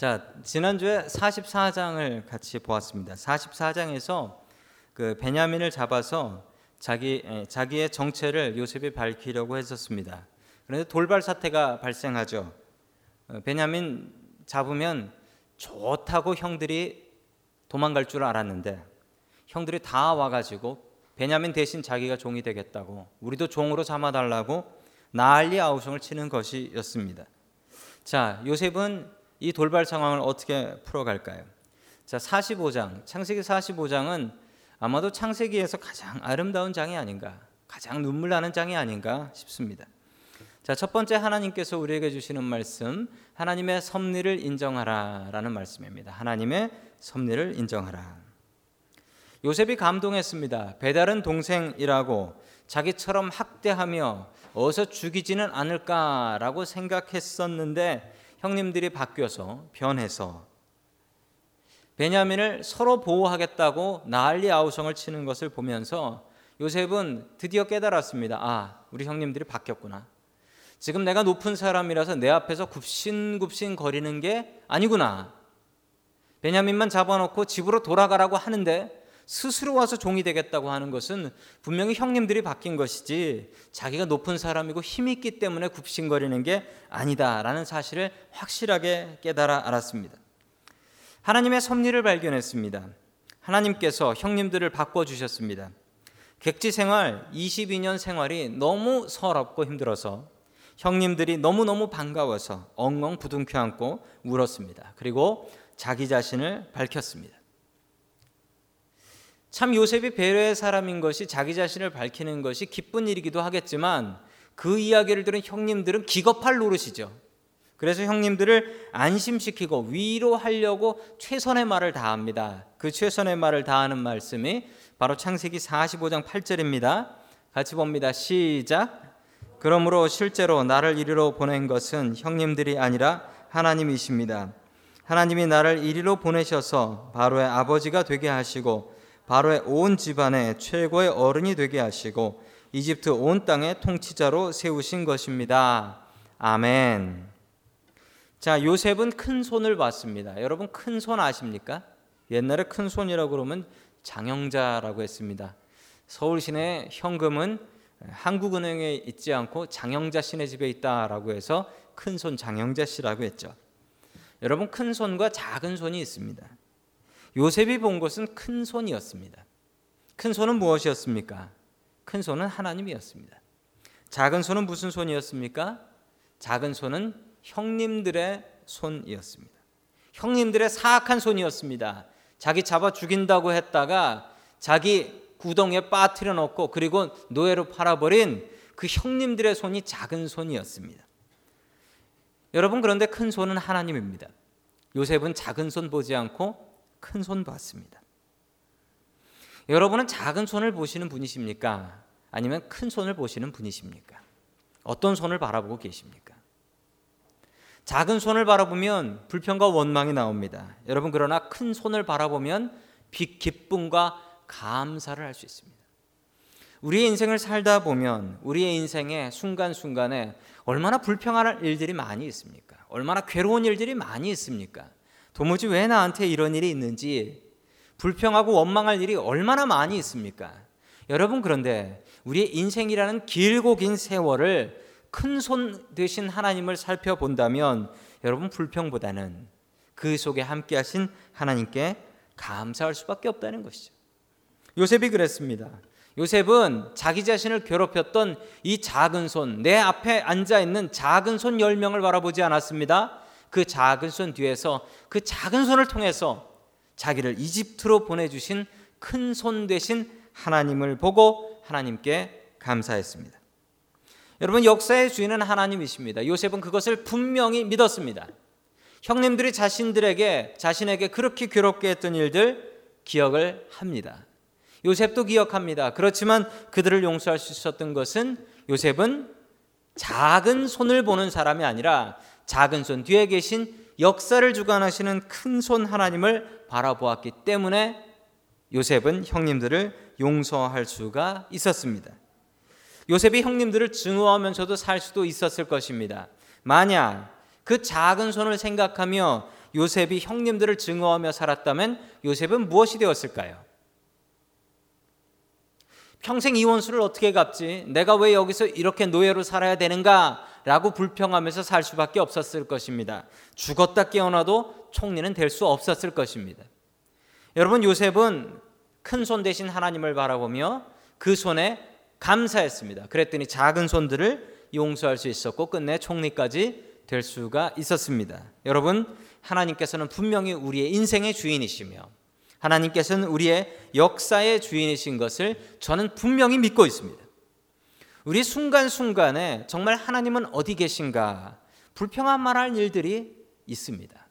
자, 지난주에 44장을 같이 보았습니다. 44장에서 그 베냐민을 잡아서 자기 자기의 정체를 요셉이 밝히려고 했었습니다. 그런데 돌발 사태가 발생하죠. 어, 베냐민 잡으면 좋다고 형들이 도망갈 줄 알았는데 형들이 다 와가지고 베냐민 대신 자기가 종이 되겠다고 우리도 종으로 삼아달라고 난리 아우성을 치는 것이었습니다. 자, 요셉은 이 돌발 상황을 어떻게 풀어갈까요? 자, 45장, 창세기 45장은 아마도 창세기에서 가장 아름다운 장이 아닌가, 가장 눈물 나는 장이 아닌가 싶습니다. 자, 첫 번째 하나님께서 우리에게 주시는 말씀, 하나님의 섭리를 인정하라라는 말씀입니다. 하나님의 섭리를 인정하라. 요셉이 감동했습니다. 배달은 동생이라고 자기처럼 학대하며 어서 죽이지는 않을까라고 생각했었는데 형님들이 바뀌어서 변해서 베냐민을 서로 보호하겠다고 난리 아우성을 치는 것을 보면서 요셉은 드디어 깨달았습니다. 아, 우리 형님들이 바뀌었구나. 지금 내가 높은 사람이라서 내 앞에서 굽신굽신 거리는 게 아니구나. 베냐민만 잡아놓고 집으로 돌아가라고 하는데 스스로 와서 종이 되겠다고 하는 것은 분명히 형님들이 바뀐 것이지 자기가 높은 사람이고 힘이 있기 때문에 굽신거리는 게 아니다라는 사실을 확실하게 깨달아 알았습니다. 하나님의 섭리를 발견했습니다. 하나님께서 형님들을 바꿔 주셨습니다. 객지 생활 22년 생활이 너무 서럽고 힘들어서 형님들이 너무너무 반가워서 엉엉 부둥켜 안고 울었습니다. 그리고 자기 자신을 밝혔습니다. 참 요셉이 배려의 사람인 것이 자기 자신을 밝히는 것이 기쁜 일이기도 하겠지만 그 이야기를 들은 형님들은 기겁할 노릇이죠. 그래서 형님들을 안심시키고 위로하려고 최선의 말을 다합니다. 그 최선의 말을 다하는 말씀이 바로 창세기 45장 8절입니다. 같이 봅니다. 시작. 그러므로 실제로 나를 이리로 보낸 것은 형님들이 아니라 하나님이십니다. 하나님이 나를 이리로 보내셔서 바로의 아버지가 되게 하시고 바로의 온 집안의 최고의 어른이 되게 하시고 이집트 온 땅의 통치자로 세우신 것입니다. 아멘. 자, 요셉은 큰 손을 봤습니다. 여러분 큰 손 아십니까? 옛날에 큰 손이라고 그러면 장영자라고 했습니다. 서울 시내 현금은 한국은행에 있지 않고 장영자 씨네 집에 있다라고 해서 큰손 장영자 씨라고 했죠. 여러분 큰 손과 작은 손이 있습니다. 요셉이 본 것은 큰 손이었습니다. 큰 손은 무엇이었습니까? 큰 손은 하나님이었습니다. 작은 손은 무슨 손이었습니까? 작은 손은 형님들의 손이었습니다. 형님들의 사악한 손이었습니다. 자기 잡아 죽인다고 했다가 자기 구덩이에 빠뜨려 놓고 그리고 노예로 팔아버린 그 형님들의 손이 작은 손이었습니다. 여러분 그런데 큰 손은 하나님입니다. 요셉은 작은 손 보지 않고 큰 손 봤습니다. 여러분은 작은 손을 보시는 분이십니까? 아니면 큰 손을 보시는 분이십니까? 어떤 손을 바라보고 계십니까? 작은 손을 바라보면 불평과 원망이 나옵니다. 여러분 그러나 큰 손을 바라보면 기쁨과 감사를 할 수 있습니다. 우리의 인생을 살다 보면 우리의 인생의 순간순간에 얼마나 불평할 일들이 많이 있습니까? 얼마나 괴로운 일들이 많이 있습니까? 도무지 왜 나한테 이런 일이 있는지 불평하고 원망할 일이 얼마나 많이 있습니까? 여러분 그런데 우리의 인생이라는 길고 긴 세월을 큰손 되신 하나님을 살펴본다면 여러분 불평보다는 그 속에 함께 하신 하나님께 감사할 수밖에 없다는 것이죠. 요셉이 그랬습니다. 요셉은 자기 자신을 괴롭혔던 이 작은 손, 내 앞에 앉아 있는 작은 손 10명을 바라보지 않았습니다. 그 작은 손 뒤에서 그 작은 손을 통해서 자기를 이집트로 보내주신 큰 손 대신 하나님을 보고 하나님께 감사했습니다. 여러분 역사의 주인은 하나님이십니다. 요셉은 그것을 분명히 믿었습니다. 형님들이 자신들에게 자신에게 그렇게 괴롭게 했던 일들 기억을 합니다. 요셉도 기억합니다. 그렇지만 그들을 용서할 수 있었던 것은 요셉은 작은 손을 보는 사람이 아니라 작은 손 뒤에 계신 역사를 주관하시는 큰 손 하나님을 바라보았기 때문에 요셉은 형님들을 용서할 수가 있었습니다. 요셉이 형님들을 증오하면서도 살 수도 있었을 것입니다. 만약 그 작은 손을 생각하며 요셉이 형님들을 증오하며 살았다면 요셉은 무엇이 되었을까요? 평생 이원수를 어떻게 갚지? 내가 왜 여기서 이렇게 노예로 살아야 되는가? 라고 불평하면서 살 수밖에 없었을 것입니다. 죽었다 깨어나도 총리는 될 수 없었을 것입니다. 여러분, 요셉은 큰 손 대신 하나님을 바라보며 그 손에 감사했습니다. 그랬더니 작은 손들을 용서할 수 있었고 끝내 총리까지 될 수가 있었습니다. 여러분, 하나님께서는 분명히 우리의 인생의 주인이시며 하나님께서는 우리의 역사의 주인이신 것을 저는 분명히 믿고 있습니다. 우리 순간순간에 정말 하나님은 어디 계신가 불평한 말할 일들이 있습니다.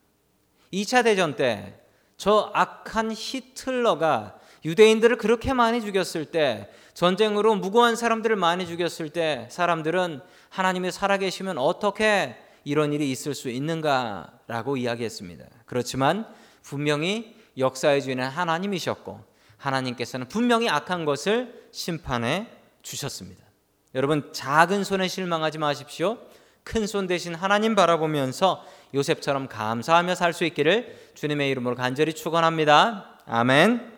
2차 대전 때 저 악한 히틀러가 유대인들을 그렇게 많이 죽였을 때 전쟁으로 무고한 사람들을 많이 죽였을 때 사람들은 하나님이 살아계시면 어떻게 이런 일이 있을 수 있는가라고 이야기했습니다. 그렇지만 분명히 역사의 주인은 하나님이셨고 하나님께서는 분명히 악한 것을 심판해 주셨습니다. 여러분 작은 손에 실망하지 마십시오. 큰 손 대신 하나님 바라보면서 요셉처럼 감사하며 살 수 있기를 주님의 이름으로 간절히 축원합니다. 아멘.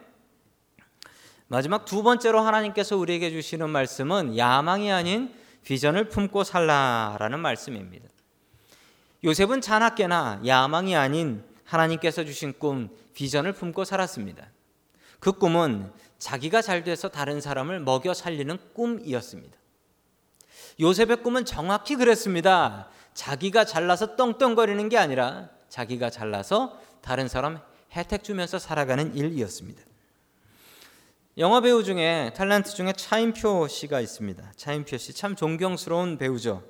마지막 두 번째로 하나님께서 우리에게 주시는 말씀은 야망이 아닌 비전을 품고 살라라는 말씀입니다. 요셉은 자나깨나 야망이 아닌 하나님께서 주신 꿈, 비전을 품고 살았습니다. 그 꿈은 자기가 잘 돼서 다른 사람을 먹여 살리는 꿈이었습니다. 요셉의 꿈은 정확히 그랬습니다. 자기가 잘나서 떵떵거리는 게 아니라 자기가 잘나서 다른 사람 혜택 주면서 살아가는 일이었습니다. 영화 배우 중에 탤런트 중에 차인표 씨가 있습니다. 차인표 씨 참 존경스러운 배우죠.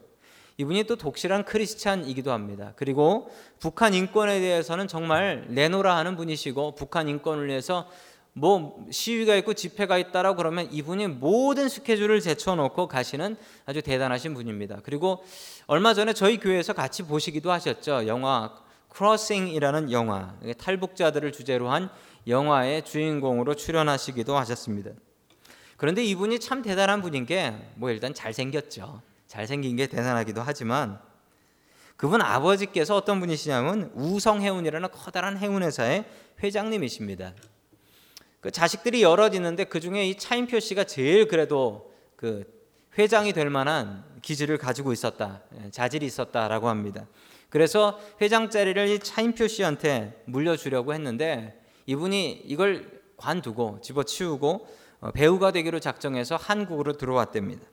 이분이 또 독실한 크리스찬이기도 합니다. 그리고 북한 인권에 대해서는 정말 내노라 하는 분이시고 북한 인권을 위해서 뭐 시위가 있고 집회가 있다라고 그러면 이분이 모든 스케줄을 제쳐놓고 가시는 아주 대단하신 분입니다. 그리고 얼마 전에 저희 교회에서 같이 보시기도 하셨죠. 영화 크로싱이라는 영화 탈북자들을 주제로 한 영화의 주인공으로 출연하시기도 하셨습니다. 그런데 이분이 참 대단한 분인 게 뭐 일단 잘생겼죠. 잘생긴 게 대단하기도 하지만 그분 아버지께서 어떤 분이시냐면 우성해운이라는 커다란 해운회사의 회장님이십니다. 그 자식들이 있는데 그 중에 이 차인표 씨가 제일 그래도 그 회장이 될 만한 기질을 가지고 있었다, 예, 자질이 있었다라고 합니다. 그래서 회장 자리를 이 차인표 씨한테 물려주려고 했는데 이분이 이걸 관두고 집어치우고 어, 배우가 되기로 작정해서 한국으로 들어왔답니다.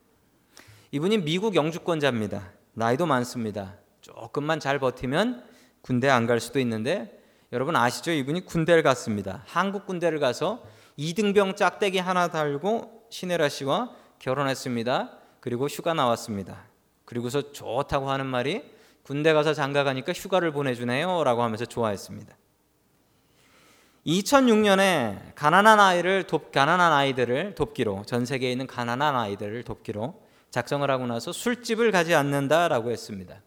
이분이 미국 영주권자입니다. 나이도 많습니다. 조금만 잘 버티면 군대 안 갈 수도 있는데 여러분 아시죠? 이분이 군대를 갔습니다. 한국 군대를 가서 이등병 짝대기 하나 달고 신혜라 씨와 결혼했습니다. 그리고 휴가 나왔습니다. 그리고서 좋다고 하는 말이 군대 가서 장가 가니까 휴가를 보내주네요라고 하면서 좋아했습니다. 2006년에 가난한 아이를 돕 가난한 아이들을 돕기로 전 세계에 있는 가난한 아이들을 돕기로 작정을 하고 나서 술집을 가지 않는다라고 했습니다.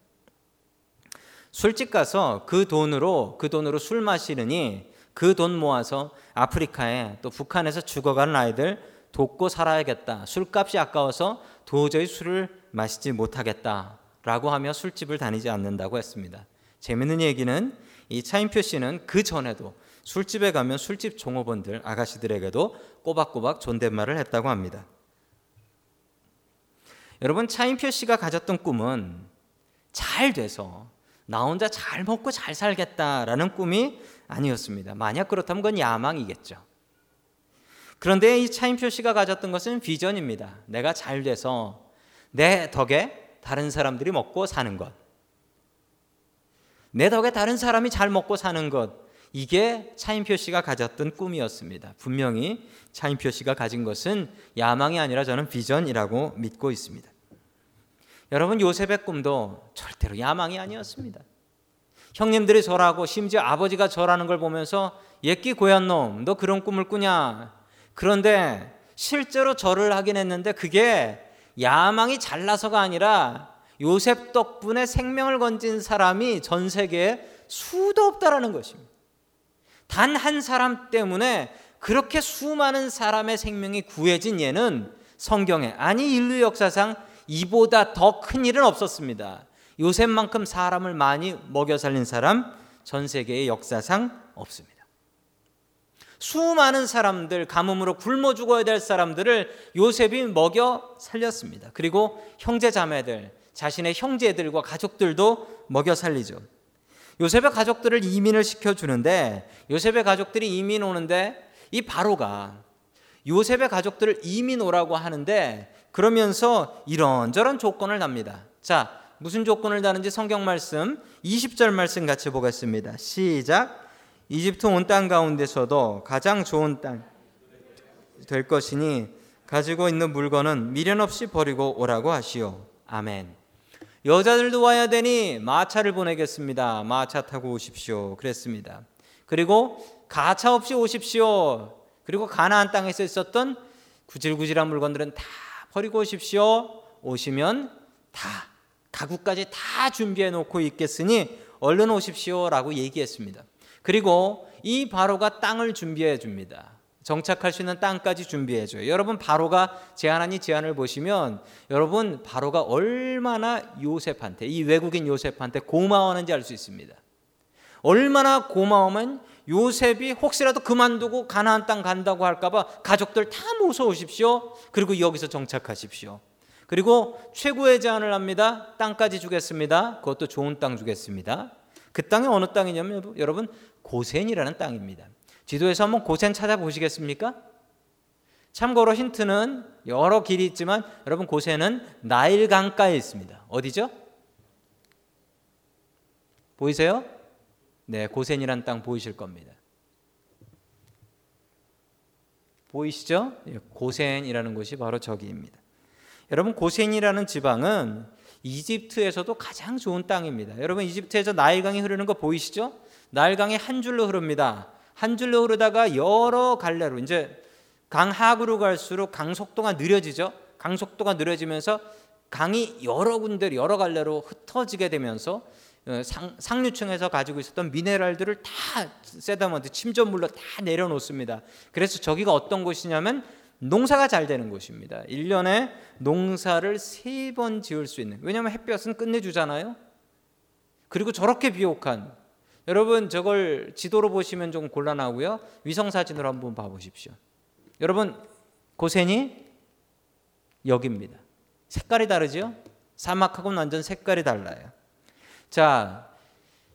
술집 가서 그 돈으로 그 돈으로 술 마시느니 그 돈 모아서 아프리카에 또 북한에서 죽어가는 아이들 돕고 살아야겠다. 술값이 아까워서 도저히 술을 마시지 못하겠다라고 하며 술집을 다니지 않는다고 했습니다. 재밌는 얘기는 이 차인표 씨는 그 전에도 술집에 가면 술집 종업원들 아가씨들에게도 꼬박꼬박 존댓말을 했다고 합니다. 여러분 차인표 씨가 가졌던 꿈은 잘 돼서 나 혼자 잘 먹고 잘 살겠다라는 꿈이 아니었습니다. 만약 그렇다면 그건 야망이겠죠. 그런데 이 차인표 씨가 가졌던 것은 비전입니다. 내가 잘 돼서 내 덕에 다른 사람들이 먹고 사는 것. 내 덕에 다른 사람이 잘 먹고 사는 것. 이게 차인표 씨가 가졌던 꿈이었습니다. 분명히 차인표 씨가 가진 것은 야망이 아니라 저는 비전이라고 믿고 있습니다. 여러분 요셉의 꿈도 절대로 야망이 아니었습니다. 형님들이 절하고 심지어 아버지가 절하는 걸 보면서 예끼 고얀 놈, 너 그런 꿈을 꾸냐? 그런데 실제로 절을 하긴 했는데 그게 야망이 잘나서가 아니라 요셉 덕분에 생명을 건진 사람이 전 세계에 수도 없다라는 것입니다. 단 한 사람 때문에 그렇게 수많은 사람의 생명이 구해진 예는 성경에 아니 인류 역사상 이보다 더 큰 일은 없었습니다. 요셉만큼 사람을 많이 먹여 살린 사람 전 세계의 역사상 없습니다. 수많은 사람들 가뭄으로 굶어 죽어야 될 사람들을 요셉이 먹여 살렸습니다. 그리고 형제 자매들 자신의 형제들과 가족들도 먹여 살리죠. 요셉의 가족들을 이민을 시켜 주는데 요셉의 가족들이 이민 오는데 이 바로가 요셉의 가족들을 이민 오라고 하는데 그러면서 이런저런 조건을 납니다. 자, 무슨 조건을 다는지 성경 말씀 20절 말씀 같이 보겠습니다. 시작. 이집트 온 땅 가운데서도 가장 좋은 땅 될 것이니 가지고 있는 물건은 미련 없이 버리고 오라고 하시오. 아멘. 여자들도 와야 되니 마차를 보내겠습니다. 마차 타고 오십시오. 그랬습니다. 그리고 가차 없이 오십시오. 그리고 가나안 땅에서 있었던 구질구질한 물건들은 다 버리고 오십시오. 오시면 다 가구까지 다 준비해 놓고 있겠으니 얼른 오십시오라고 얘기했습니다. 그리고 이 바로가 땅을 준비해 줍니다. 정착할 수 있는 땅까지 준비해 줘요. 여러분 바로가 제안하니 제안을 보시면 여러분 바로가 얼마나 요셉한테 이 외국인 요셉한테 고마워하는지 알 수 있습니다. 얼마나 고마우면 요셉이 혹시라도 그만두고 가나안 땅 간다고 할까봐 가족들 다 모셔 오십시오. 그리고 여기서 정착하십시오. 그리고 최고의 제안을 합니다. 땅까지 주겠습니다. 그것도 좋은 땅 주겠습니다. 그 땅이 어느 땅이냐면 여러분 고센이라는 땅입니다. 지도에서 한번 고센 찾아보시겠습니까? 참고로 힌트는 여러 길이 있지만 여러분 고센은 나일 강가에 있습니다. 어디죠? 보이세요? 네, 고센이란 땅 보이실 겁니다. 보이시죠? 예, 고센이라는 곳이 바로 저기입니다. 여러분 고센이라는 지방은 이집트에서도 가장 좋은 땅입니다. 여러분 이집트에서 나일강이 흐르는 거 보이시죠? 나일강이 한 줄로 흐릅니다. 한 줄로 흐르다가 여러 갈래로 이제 강 하구로 갈수록 강 속도가 느려지죠. 강 속도가 느려지면서 강이 여러 군데 여러 갈래로 흩어지게 되면서 어, 상, 상류층에서 가지고 있었던 미네랄들을 다 세다먼트 침전물로 다 내려놓습니다. 그래서 저기가 어떤 곳이냐면 농사가 잘 되는 곳입니다. 1년에 농사를 세 번 지을 수 있는. 왜냐하면 햇볕은 끝내주잖아요. 그리고 저렇게 비옥한 여러분 저걸 지도로 보시면 좀 곤란하고요. 위성 사진으로 한번 봐보십시오. 여러분 고센이 여기입니다. 색깔이 다르죠? 사막하고는 완전 색깔이 달라요. 자,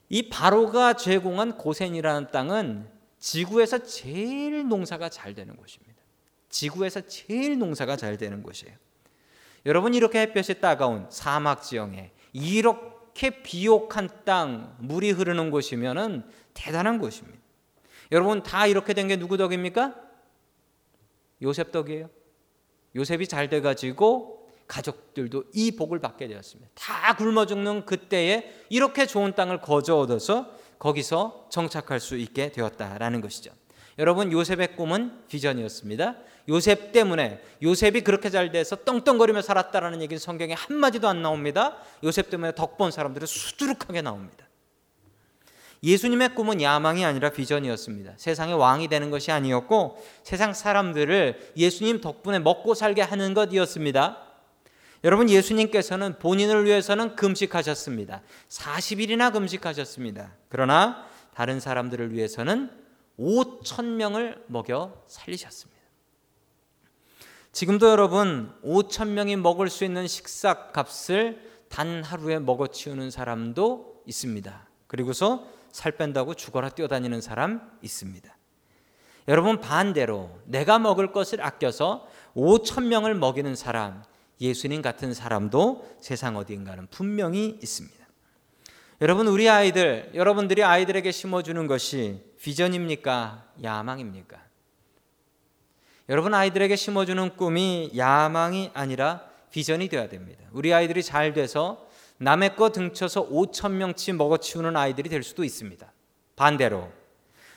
이 바로가 제공한 고센이라는 땅은 지구에서 제일 농사가 잘 되는 곳입니다. 지구에서 제일 농사가 잘 되는 곳이에요. 여러분 이렇게 햇볕이 따가운 사막 지형에 이렇게 비옥한 땅, 물이 흐르는 곳이면은 대단한 곳입니다. 여러분 다 이렇게 된 게 누구 덕입니까? 요셉 덕이에요. 요셉이 잘 돼가지고 가족들도 이 복을 받게 되었습니다. 다 굶어 죽는 그때에 이렇게 좋은 땅을 거저 얻어서 거기서 정착할 수 있게 되었다라는 것이죠. 여러분 요셉의 꿈은 비전이었습니다. 요셉 때문에 요셉이 그렇게 잘 돼서 떵떵거리며 살았다라는 얘기는 성경에 한 마디도 안 나옵니다. 요셉 때문에 덕본 사람들은 수두룩하게 나옵니다. 예수님의 꿈은 야망이 아니라 비전이었습니다. 세상의 왕이 되는 것이 아니었고 세상 사람들을 예수님 덕분에 먹고 살게 하는 것이었습니다. 여러분 예수님께서는 본인을 위해서는 금식하셨습니다. 40일이나 금식하셨습니다. 그러나 다른 사람들을 위해서는 5천 명을 먹여 살리셨습니다. 지금도 여러분 5천 명이 먹을 수 있는 식사 값을 단 하루에 먹어 치우는 사람도 있습니다. 그리고서 살 뺀다고 죽어라 뛰어다니는 사람 있습니다. 여러분 반대로 내가 먹을 것을 아껴서 5천 명을 먹이는 사람 예수님 같은 사람도 세상 어디인가는 분명히 있습니다. 여러분 우리 아이들 여러분들이 아이들에게 심어주는 것이 비전입니까 야망입니까? 여러분 아이들에게 심어주는 꿈이 야망이 아니라 비전이 되어야 됩니다. 우리 아이들이 잘 돼서 남의 거 등쳐서 5천 명치 먹어치우는 아이들이 될 수도 있습니다. 반대로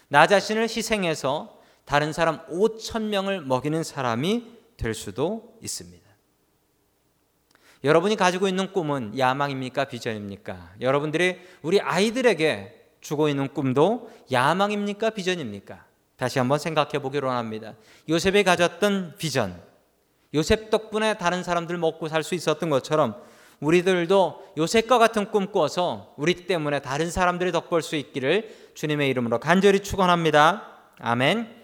나 자신을 희생해서 다른 사람 5천 명을 먹이는 사람이 될 수도 있습니다. 여러분이 가지고 있는 꿈은 야망입니까? 비전입니까? 여러분들이 우리 아이들에게 주고 있는 꿈도 야망입니까? 비전입니까? 다시 한번 생각해 보기로 합니다. 요셉이 가졌던 비전, 요셉 덕분에 다른 사람들 먹고 살 수 있었던 것처럼 우리들도 요셉과 같은 꿈 꿔서 우리 때문에 다른 사람들이 덕볼 수 있기를 주님의 이름으로 간절히 축원합니다. 아멘.